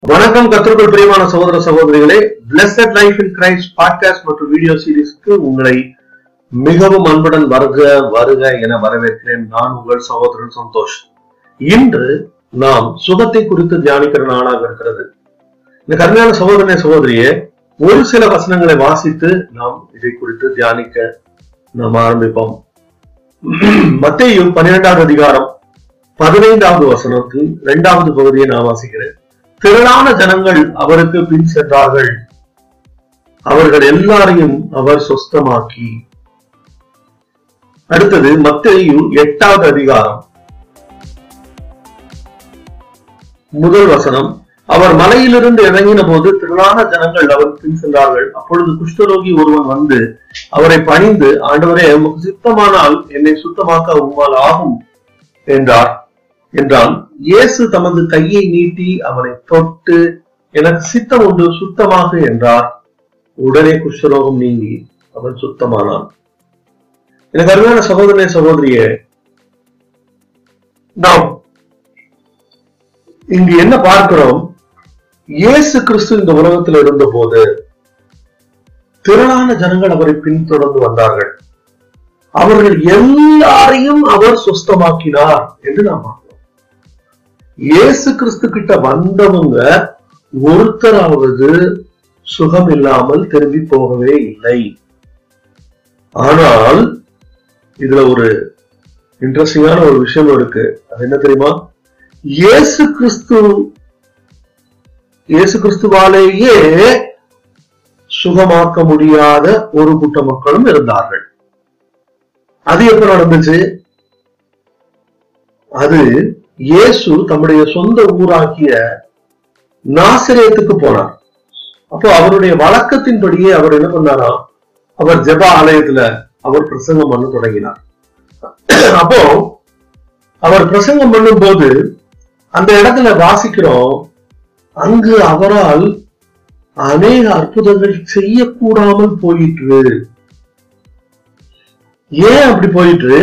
வணக்கம் கத்திற்குள் பிரியமான சகோதர சகோதரிகளே. Blessed life in Christ podcast மற்றும் வீடியோ சீரீஸ்க்கு உங்களை மிகவும் அன்புடன் வருக வருக என வரவேற்கிறேன். நான் உங்கள் சகோதரன் சந்தோஷ். இன்று நாம் சுகத்தை குறித்து தியானிக்கிற நாளாக இருக்கிறது. இந்த கருமையான சகோதரனே சகோதரியே ஒரு சில வசனங்களை வாசித்து நாம் இதை குறித்து தியானிக்க நாம் ஆரம்பிப்போம். மத்தையும் பன்னிரெண்டாவது அதிகாரம் பதினைந்தாவது வசனத்தின் இரண்டாவது பகுதியை நான் வாசிக்கிறேன். திரளான ஜனங்கள் அவருக்கு பின் சென்றார்கள். அவர்கள் எல்லாரையும் அவர் சொஸ்தமாக்கி. அடுத்தது மத்தியும் எட்டாவது அதிகாரம். முதல் வசனம் அவர் மலையிலிருந்து இறங்கின போது திரளான ஜனங்கள் அவர் பின் சென்றார்கள். அப்பொழுது குஷ்டரோகி ஒருவன் வந்து அவரை பணிந்து ஆண்டவரே உமக்கு சித்தமானால் என்னை சுத்தமாக்க உம்மால் ஆகும் என்றார். என்றான். இயேசு தமது கையை நீட்டி அவனை தொட்டு எனக்கு சித்தம் உண்டு சுத்தமாக என்றார். உடனே குஷ்டரோகம் நீங்கி அவன் சுத்தமானான். எனக்கு அருமையான சகோதரனே சகோதரிய நாம் இங்கு என்ன பார்க்கிறோம்? இயேசு கிறிஸ்து இந்த உலகத்தில் இருந்தபோது திரளான ஜனங்கள் அவரை பின்தொடர்ந்து வந்தார்கள். அவர்கள் எல்லாரையும் அவர் சுஸ்தமாக்கினார் என்று நாம் இயேசு கிறிஸ்து கிட்ட வந்தவங்க ஒருத்தராவது சுகம் இல்லாமல் திரும்பி போகவே இல்லை. ஆனால் இதுல ஒரு இன்ட்ரெஸ்டிங்கான ஒரு விஷயம் இருக்கு. அது என்ன தெரியுமா? இயேசு கிறிஸ்து இயேசு கிறிஸ்துவாலேயே சுகமாக்க முடியாத ஒரு கூட்ட மக்களும் இருந்தார்கள். அது எப்ப நடந்துச்சு? அது இயேசு தம்முடைய சொந்த ஊராகிய நாசிரியத்துக்கு போனார். அப்போ அவருடைய வழக்கத்தின்படியே அவர் என்ன பண்ணாரா? அவர் ஜப ஆலயத்துல அவர் பிரசங்கம் பண்ண தொடங்கினார். அப்போ அவர் பிரசங்கம் பண்ணும் போது அந்த இடத்துல வாசிக்கிறோம் அங்கு அவரால் அநேக அற்புதங்கள் செய்யக்கூடாமல் போயிற்று. ஏன் அப்படி போயிட்டு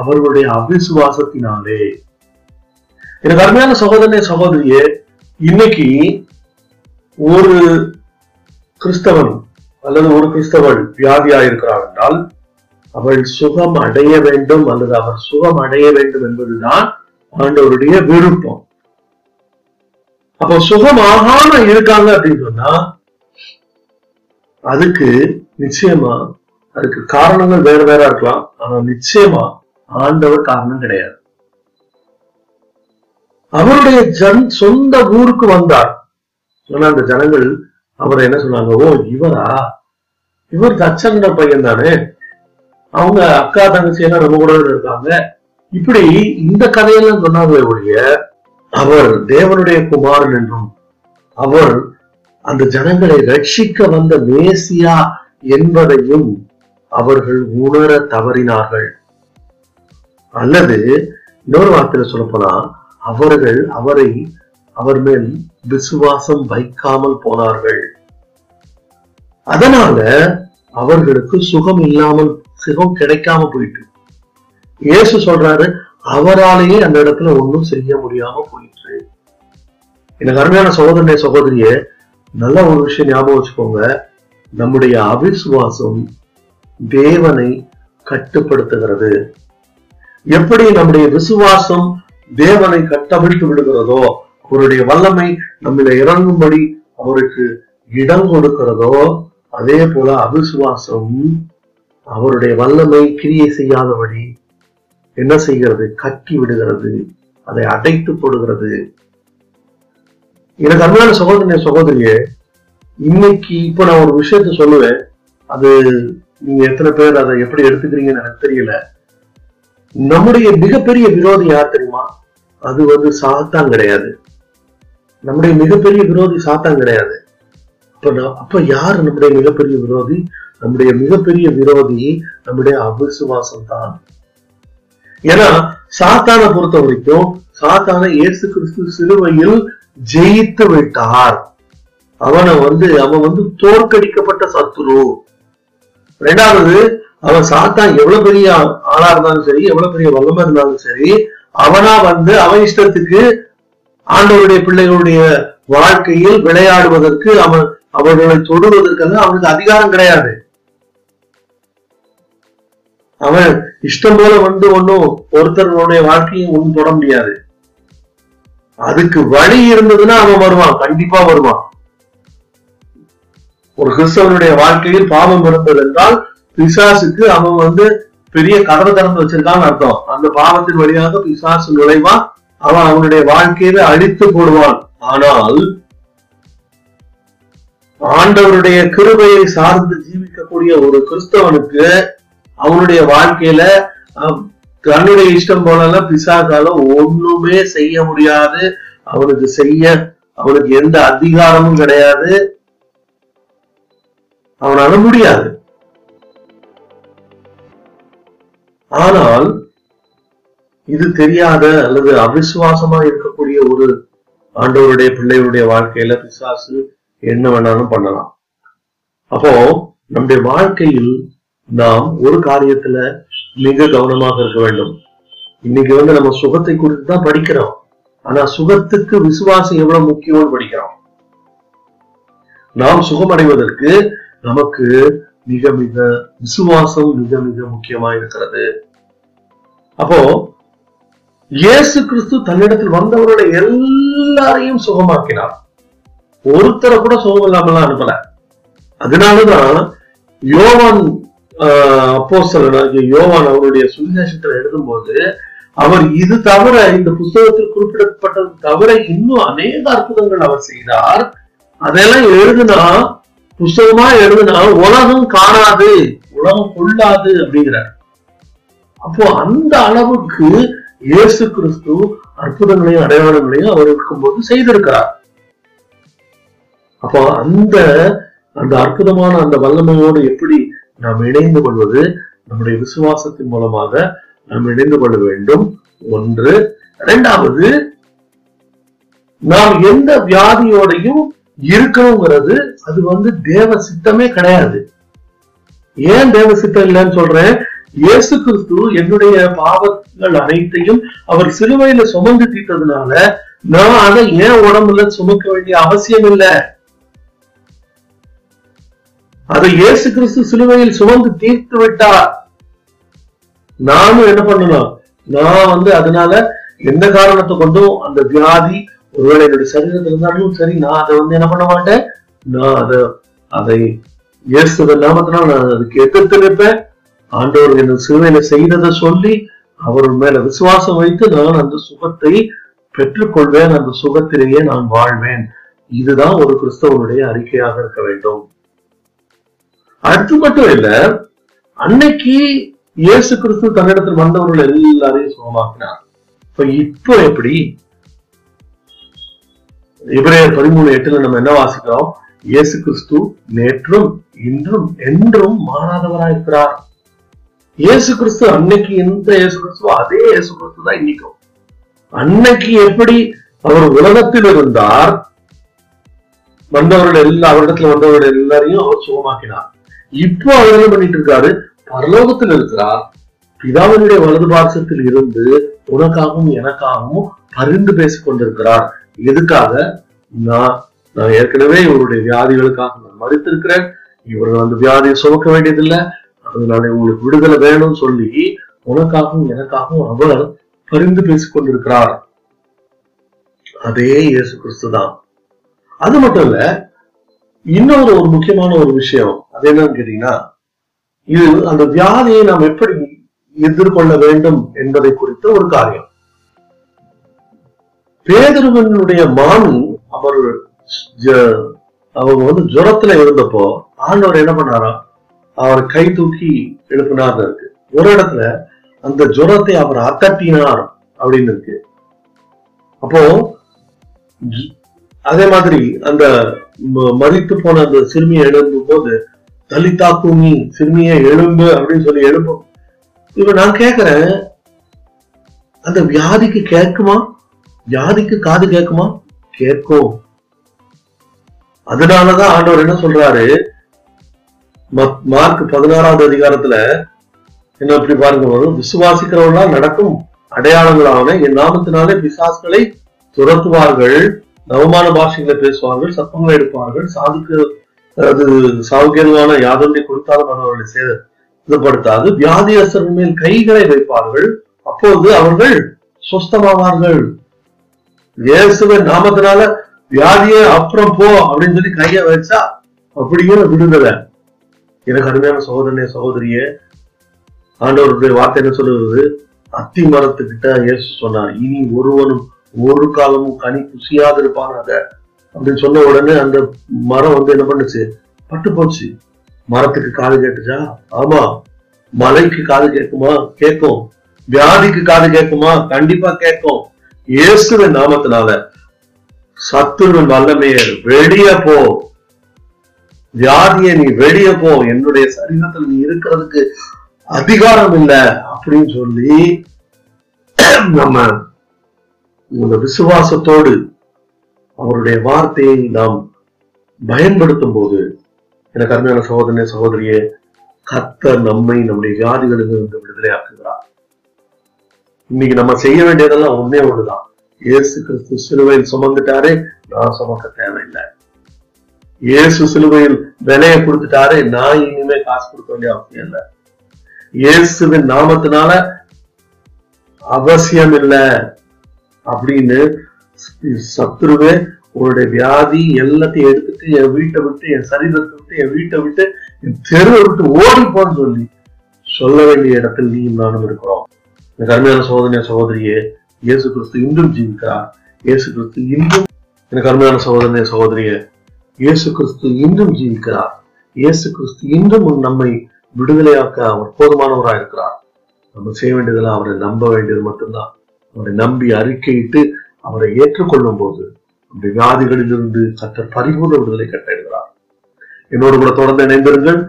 அவர்களுடைய அவிசுவாசத்தினாலே. எனக்கு அருமையான சகோதரனே சகோதரியே இன்னைக்கு ஒரு கிறிஸ்தவன் அல்லது ஒரு கிறிஸ்தவள் வியாதியாயிருக்கிறார் என்றால் அவள் சுகம் அடைய வேண்டும் அல்லது அவர் சுகம் அடைய வேண்டும் என்பதுதான் ஆண்டவருடைய விருப்பம். அப்போ சுகமாகாம இருக்காங்க அப்படின்னு சொன்னா அதுக்கு நிச்சயமா அதுக்கு காரணங்கள் வேற வேற இருக்கலாம். ஆனா நிச்சயமா ஆண்டவர் காரணம் கிடையாது. அவருடைய ஜன் சொந்த ஊருக்கு வந்தார். ஆனா அந்த ஜனங்கள் அவரை என்ன சொன்னாங்க? ஓ இவரா? இவர் தச்சங்கட பையன் தானே அவங்க அக்கா தங்கச்சி எல்லாம் நம்ம கூட இருக்காங்க? இப்படி இந்த கதையெல்லாம் சொன்னாங்களே ஒழிய அவர் தேவனுடைய குமாரன் என்றும் அவர் அந்த ஜனங்களை ரட்சிக்க வந்த மேசியா என்பதையும் அவர்கள் உணர தவறினார்கள். அல்லது இன்னொரு வார்த்தையில சொல்லப்போனா அவர்கள் அவரை அவர் மேல் விசுவாசம் வைக்காமல் போனார்கள். அதனால அவர்களுக்கு சுகம் இல்லாமல் சுகம் கிடைக்காம போயிட்டு. இயேசு சொல்றாரு அவராலேயே அந்த இடத்துல ஒண்ணும் செய்ய முடியாம போயிட்டு எனக்கு அருமையான சகோதரனே சகோதரிய நல்ல ஒரு விஷயம் ஞாபகம் வச்சுக்கோங்க. நம்முடைய அவிசுவாசம் தேவனை கட்டுப்படுத்துகிறது. எப்படி நம்முடைய விசுவாசம் தேவனை கட்டவிழ்த்து விடுகிறதோ அவருடைய வல்லமை நம்மில இறங்கும்படி அவருக்கு இடம் கொடுக்கிறதோ அதே போல அவிசுவாசம் அவருடைய வல்லமை கிரியை செய்யாதபடி என்ன செய்கிறது? கட்டி விடுகிறது. அதை அடைத்து போடுகிறது. எனக்கு அருமையான சகோதரிய சகோதரியே இன்னைக்கு இப்ப நான் ஒரு விஷயத்த சொல்லுவேன். அது நீங்க எத்தனை பேர் அதை எப்படி எடுத்துக்கிறீங்கன்னு எனக்கு தெரியல. நம்முடைய மிகப்பெரிய விரோதி யார் தெரியுமா? அது வந்து சாத்தான் கிடையாது. நம்முடைய மிகப்பெரிய விரோதி சாத்தான் கிடையாது. அப்ப அப்ப யார் நம்முடைய மிகப்பெரிய விரோதி? நம்முடைய மிகப்பெரிய விரோதி நம்முடைய அவிசுவாசம் தான் ஏன்னா சாத்தானை பொறுத்த வரைக்கும் சாத்தானை இயேசு கிறிஸ்து சிலுவையில் ஜெயித்து விட்டார். அவனை வந்து அவன் வந்து தோற்கடிக்கப்பட்ட சத்துரு ரெண்டாவது அவன் சாத்தான் எவ்வளவு பெரிய ஆளா இருந்தாலும் சரி எவ்வளவு பெரிய வல்லமை இருந்தாலும் சரி அவனா வந்து அவன் இஷ்டத்துக்கு ஆண்டவருடைய பிள்ளைகளுடைய வாழ்க்கையில் விளையாடுவதற்கு அவன் அவர்களை தொடுவதற்கெல்லாம் அவனுக்கு அதிகாரம் கிடையாது. அவன் இஷ்டம் போல வந்து ஒன்னும் ஒருத்தருடைய வாழ்க்கையை ஒன்றும் தொட முடியாது. அதுக்கு வழி இருந்ததுன்னா அவன் வருவான் கண்டிப்பா வருவான். ஒரு கிறிஸ்தவனுடைய வாழ்க்கையில் பாவம் இருந்தது என்றால் பிசாசுக்கு அவன் வந்து பெரிய கதவை திறந்து வச்சிருக்கான்னு அர்த்தம். அந்த பாவத்தின் வழியாக பிசாசு நுழைவா அவன் அவனுடைய வாழ்க்கையில அழித்து போடுவான். ஆனால் ஆண்டவருடைய கிருபையை சார்ந்து ஜீவிக்கக்கூடிய ஒரு கிறிஸ்தவனுக்கு அவனுடைய வாழ்க்கையில தன்னுடைய இஷ்டம் போலலாம் பிசாசால ஒண்ணுமே செய்ய முடியாது. அவனுக்கு செய்ய அவனுக்கு எந்த அதிகாரமும் கிடையாது. அவனால முடியாது. ஆனால் இது தெரியாத அல்லது அவிசுவாசமா இருக்கக்கூடிய ஒரு ஆண்டவருடைய பிள்ளைகளுடைய வாழ்க்கையில பிசாசு என்ன வேணாலும் பண்ணலாம். அப்போ நம்முடைய வாழ்க்கையில் நாம் ஒரு காரியத்துல மிக கவனமாக இருக்க வேண்டும். இன்னைக்கு வந்து நம்ம சுகத்தை குறித்து தான் படிக்கிறோம். ஆனா சுகத்துக்கு விசுவாசம் எவ்வளவு முக்கியம்னு படிக்கிறோம். நாம் சுகமடைவதற்கு நமக்கு மிக மிக விசுவாசம் மிக மிக முக்கியமா இருக்கிறது. அப்போ இயேசு கிறிஸ்து தன்னிடத்தில் வந்தவருடைய எல்லாரையும் சுகமாக்கினார். ஒருத்தரை கூட சுகம் இல்லாமலாம் அனுப்பல. அதனாலதான் யோவான் அப்போ யோவான் அவருடைய சுவிசேஷத்துல எழுதும்போது அவர் இது தவிர இந்த புஸ்தகத்தில் குறிப்பிடப்பட்டது தவிர இன்னும் அநேக அற்புதங்கள் அவர் செய்தார். அதெல்லாம் எழுதுனா புஸ்தகமா எழுதுனா உலகம் காணாது உலகம் கொள்ளாது அப்படிங்கிறார். அப்போ அந்த அளவுக்கு இயேசு கிறிஸ்து அற்புதங்களையும் அடையாளங்களையும் அவர் இருக்கும்போது செய்திருக்கிறார். அப்போ அந்த அந்த அற்புதமான அந்த வல்லமையோடு எப்படி நாம் இணைந்து கொள்வது? நம்முடைய விசுவாசத்தின் மூலமாக நாம் இணைந்து கொள்ள வேண்டும். ஒன்று. இரண்டாவது நாம் எந்த வியாதியோடையும் இருக்கணுங்கிறது அது வந்து தேவ சித்தமே கிடையாது. ஏன் தேவ சித்தம் இல்லைன்னு சொல்றேன்? இயேசு கிறிஸ்து என்னுடைய பாவங்கள் அனைத்தையும் அவர் சிலுவையில சுமந்து தீர்த்ததுனால நான் அதை ஏன் உடம்புல சுமக்க வேண்டிய அவசியம் இல்லை? அதை இயேசு கிறிஸ்து சிலுவையில் சுமந்து தீர்த்து விட்டார். நானும் என்ன பண்ணணும்? நான் வந்து அதனால எந்த காரணத்தை கொண்டும் அந்த வியாதி ஒருவேளை என்னுடைய சரீரத்தில் இருந்தாலும் சரி நான் அதை வந்து என்ன பண்ண மாட்டேன்? நான் அதை அதை இயேசுவ நாமத்தினால் நான் அதுக்கு எதிர்த்து நிற்பேன் ஆண்டவர் என்ன சிலுவையில செய்ததை சொல்லி அவர் மேல விசுவாசம் வைத்து நான் அந்த சுகத்தை பெற்றுக்கொள்வேன் அந்த சுகத்திலேயே நான் வாழ்வேன். இதுதான் ஒரு கிறிஸ்தவனுடைய அறிக்கையாக இருக்க வேண்டும். அடுத்து மட்டும் இல்ல அன்னைக்கு இயேசு கிறிஸ்து தன்னிடத்தில் வந்தவர்கள் எல்லாரையும் சுகமாக்கினார் இப்ப இப்போ எப்படி? இப்ரேயர் பதிமூணு எட்டுல நம்ம என்ன வாசிக்கிறோம்? இயேசு கிறிஸ்து நேற்றும் இன்றும் என்றும் மாறாதவராயிருக்கிறார். இயேசு கிறிஸ்து அன்னைக்கு எந்த இயேசு கிறிஸ்துவோ அதே இயேசு கிறிஸ்து தான் இன்னைக்கும். அன்னைக்கு எப்படி அவர் உலகத்தில் இருந்தார் வந்தவர்கள் எல்லா அவரிடத்துல வந்தவர்கள் எல்லாரையும் அவர் சுகமாக்கினார். இப்போ அவர் என்ன பண்ணிட்டு இருக்காரு? பரலோகத்தில் இருக்கிறார். பிதாவினுடைய வலது பாசத்தில் இருந்து உனக்காகவும் எனக்காகவும் பரிந்து பேசிக் கொண்டிருக்கிறார். எதுக்காக? நான் நான் ஏற்கனவே இவருடைய வியாதிகளுக்காக நான் மறுத்திருக்கிறேன். இவர்கள் அந்த வியாதியை சுமக்க வேண்டியதில்லை. அதனால உங்களுக்கு விடுதலை வேணும்னு சொல்லி உனக்காகவும் எனக்காகவும் அவர் பரிந்து பேசிக் கொண்டிருக்கிறார் அதே இயேசு கிறிஸ்து தான். அது மட்டும் இல்ல இன்னொரு ஒரு முக்கியமான ஒரு விஷயம். அது என்னன்னு கேட்டீங்கன்னா இது அந்த வியாதியை நாம் எப்படி எதிர்கொள்ள வேண்டும் என்பதை குறித்த ஒரு காரியம். பேதருவனுடைய மாமி அவர் அவங்க வந்து ஜுரத்துல இருந்தப்போ ஆண்டவர் என்ன பண்ணாரா? அவர் கை தூக்கி எழுப்பினார் இருக்கு. ஒரு இடத்துல அந்த ஜுரத்தை அவர் அகற்றினார் அப்படின்னு இருக்கு. அப்போ அதே மாதிரி அந்த மறித்து போன அந்த சிறுமியை எழும்பும் போது தலிதா தூங்கி சிறுமியை எழும்பு அப்படின்னு சொல்லி எழும்பும். இப்ப நான் கேக்குறேன் அந்த வியாதிக்கு கேட்குமா? வியாதிக்கு காது கேட்குமா? கேட்கும். அதனாலதான் ஆண்டவர் என்ன சொல்றாரு? மார்க் பதினாறாவது அதிகாரத்துல என்ன இப்படி பாருங்க வரும் விசுவாசிக்கிறவர்களால் நடக்கும் அடையாளங்களான என் நாமத்தினாலே பிசாசுகளை துரத்துவார்கள் நவமான பாஷைகளை பேசுவார்கள் சத்தங்களை எடுப்பார்கள் சாதுக்கு அது சாவுகேதுவான யாதொன்றை கொடுத்தாலும் அது அவர்களை சேதப்படுத்தாது வியாதியஸ்தர்கள் மேல் கைகளை வைப்பார்கள். அப்போது அவர்கள் சொஸ்தமாவார்கள். இயேசுவின் நாமத்தினால வியாதியை அப்புறம் போ அப்படின்னு சொல்லி கைய வச்சா அப்படிங்கிற விடுதலை. எனக்கு அருமையான சகோதரனே சகோதரிய ஆண்டவருடைய வார்த்தை என்ன சொல்லுவது அத்தி மரத்துக்கிட்ட இயேசு சொன்னார் இனி ஒருவனும் ஒரு காலமும் கனி குசியாது இருப்பானாக அப்படின்னு சொன்ன உடனே அந்த மரம் வந்து என்ன பண்ணுச்சு? பட்டு போச்சு. மரத்துக்கு காது கேட்டுச்சா? ஆமா. மலைக்கு காது கேட்குமா? கேட்கும். வியாதிக்கு காது கேட்குமா? கண்டிப்பா கேட்கும். இயேசுவின் நாமத்தினால சத்துருவின் வல்லமையர் வெளியே போ. வியாதியை நீ வெளியே போ என்னுடைய சரீரத்தில் நீ இருக்கிறதுக்கு அதிகாரம் இல்லை அப்படின்னு சொல்லி நம்ம இந்த விசுவாசத்தோடு அவருடைய வார்த்தையை நாம் பயன்படுத்தும் போது எனக்கு அருமையான சகோதரனே சகோதரியே கத்த நம்மை நம்முடைய வியாதிகளிலிருந்து விடுதலை ஆக்குகிறார் இன்னைக்கு நம்ம செய்ய வேண்டியதெல்லாம் ஒன்னே ஒண்ணுதான். இயேசு கிறிஸ்து சிலுவையில் சுமந்துட்டாரே நான் சுமக்க தேவையில்லை. இயேசு சிலுவையில் விலையை கொடுத்துட்டாரு. நான் இனிமே காசு கொடுக்க வேண்டிய அவசியம் இல்லை. இயேசுவின் நாமத்தினால அவசியம் இல்லை அப்படின்னு சத்ருவே உன்னுடைய வியாதி எல்லாத்தையும் எடுத்துட்டு என் வீட்டை விட்டு என் சரீரத்தை விட்டு என் வீட்டை விட்டு என் தெருவை விட்டு ஓடி போன்னு சொல்லி சொல்ல வேண்டிய இடத்தில் நீயும் நானும் இருக்கிறோம். இந்த கருமையான சோதனைய சகோதரியே இயேசு கிறிஸ்து இன்றும் ஜீவிக்கிறார். இயேசு கிறிஸ்து இன்றும் எனக்கு அருமையான சகோதரனே சகோதரியே இயேசு கிறிஸ்து இன்றும் ஜீவிக்கிறார். இயேசு கிறிஸ்து இன்றும் நம்மை விடுதலையாக்க அவர் போதுமானவராக இருக்கிறார். நம்ம செய்ய வேண்டியதெல்லாம் அவரை நம்ப வேண்டியது மட்டும்தான். அவரை நம்பி அறிக்கையிட்டு அவரை ஏற்றுக்கொள்ளும் போது நம்முடைய வியாதிகளிலிருந்து சற்ற பரிபூர்ண விடுதலை கட்டிடுகிறார் என்னோடு கூட தொடர்ந்து இணைந்திருங்கள்.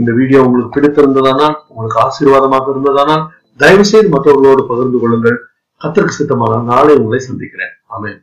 இந்த வீடியோ உங்களுக்கு பிடித்திருந்ததானால் உங்களுக்கு ஆசீர்வாதமாக இருந்ததானால் தயவு செய்து மற்றவர்களோடு பகிர்ந்து கொள்ளுங்கள். கத்திற்கு சித்தமான நாளை உங்களை சந்திக்கிறேன். ஆமென்.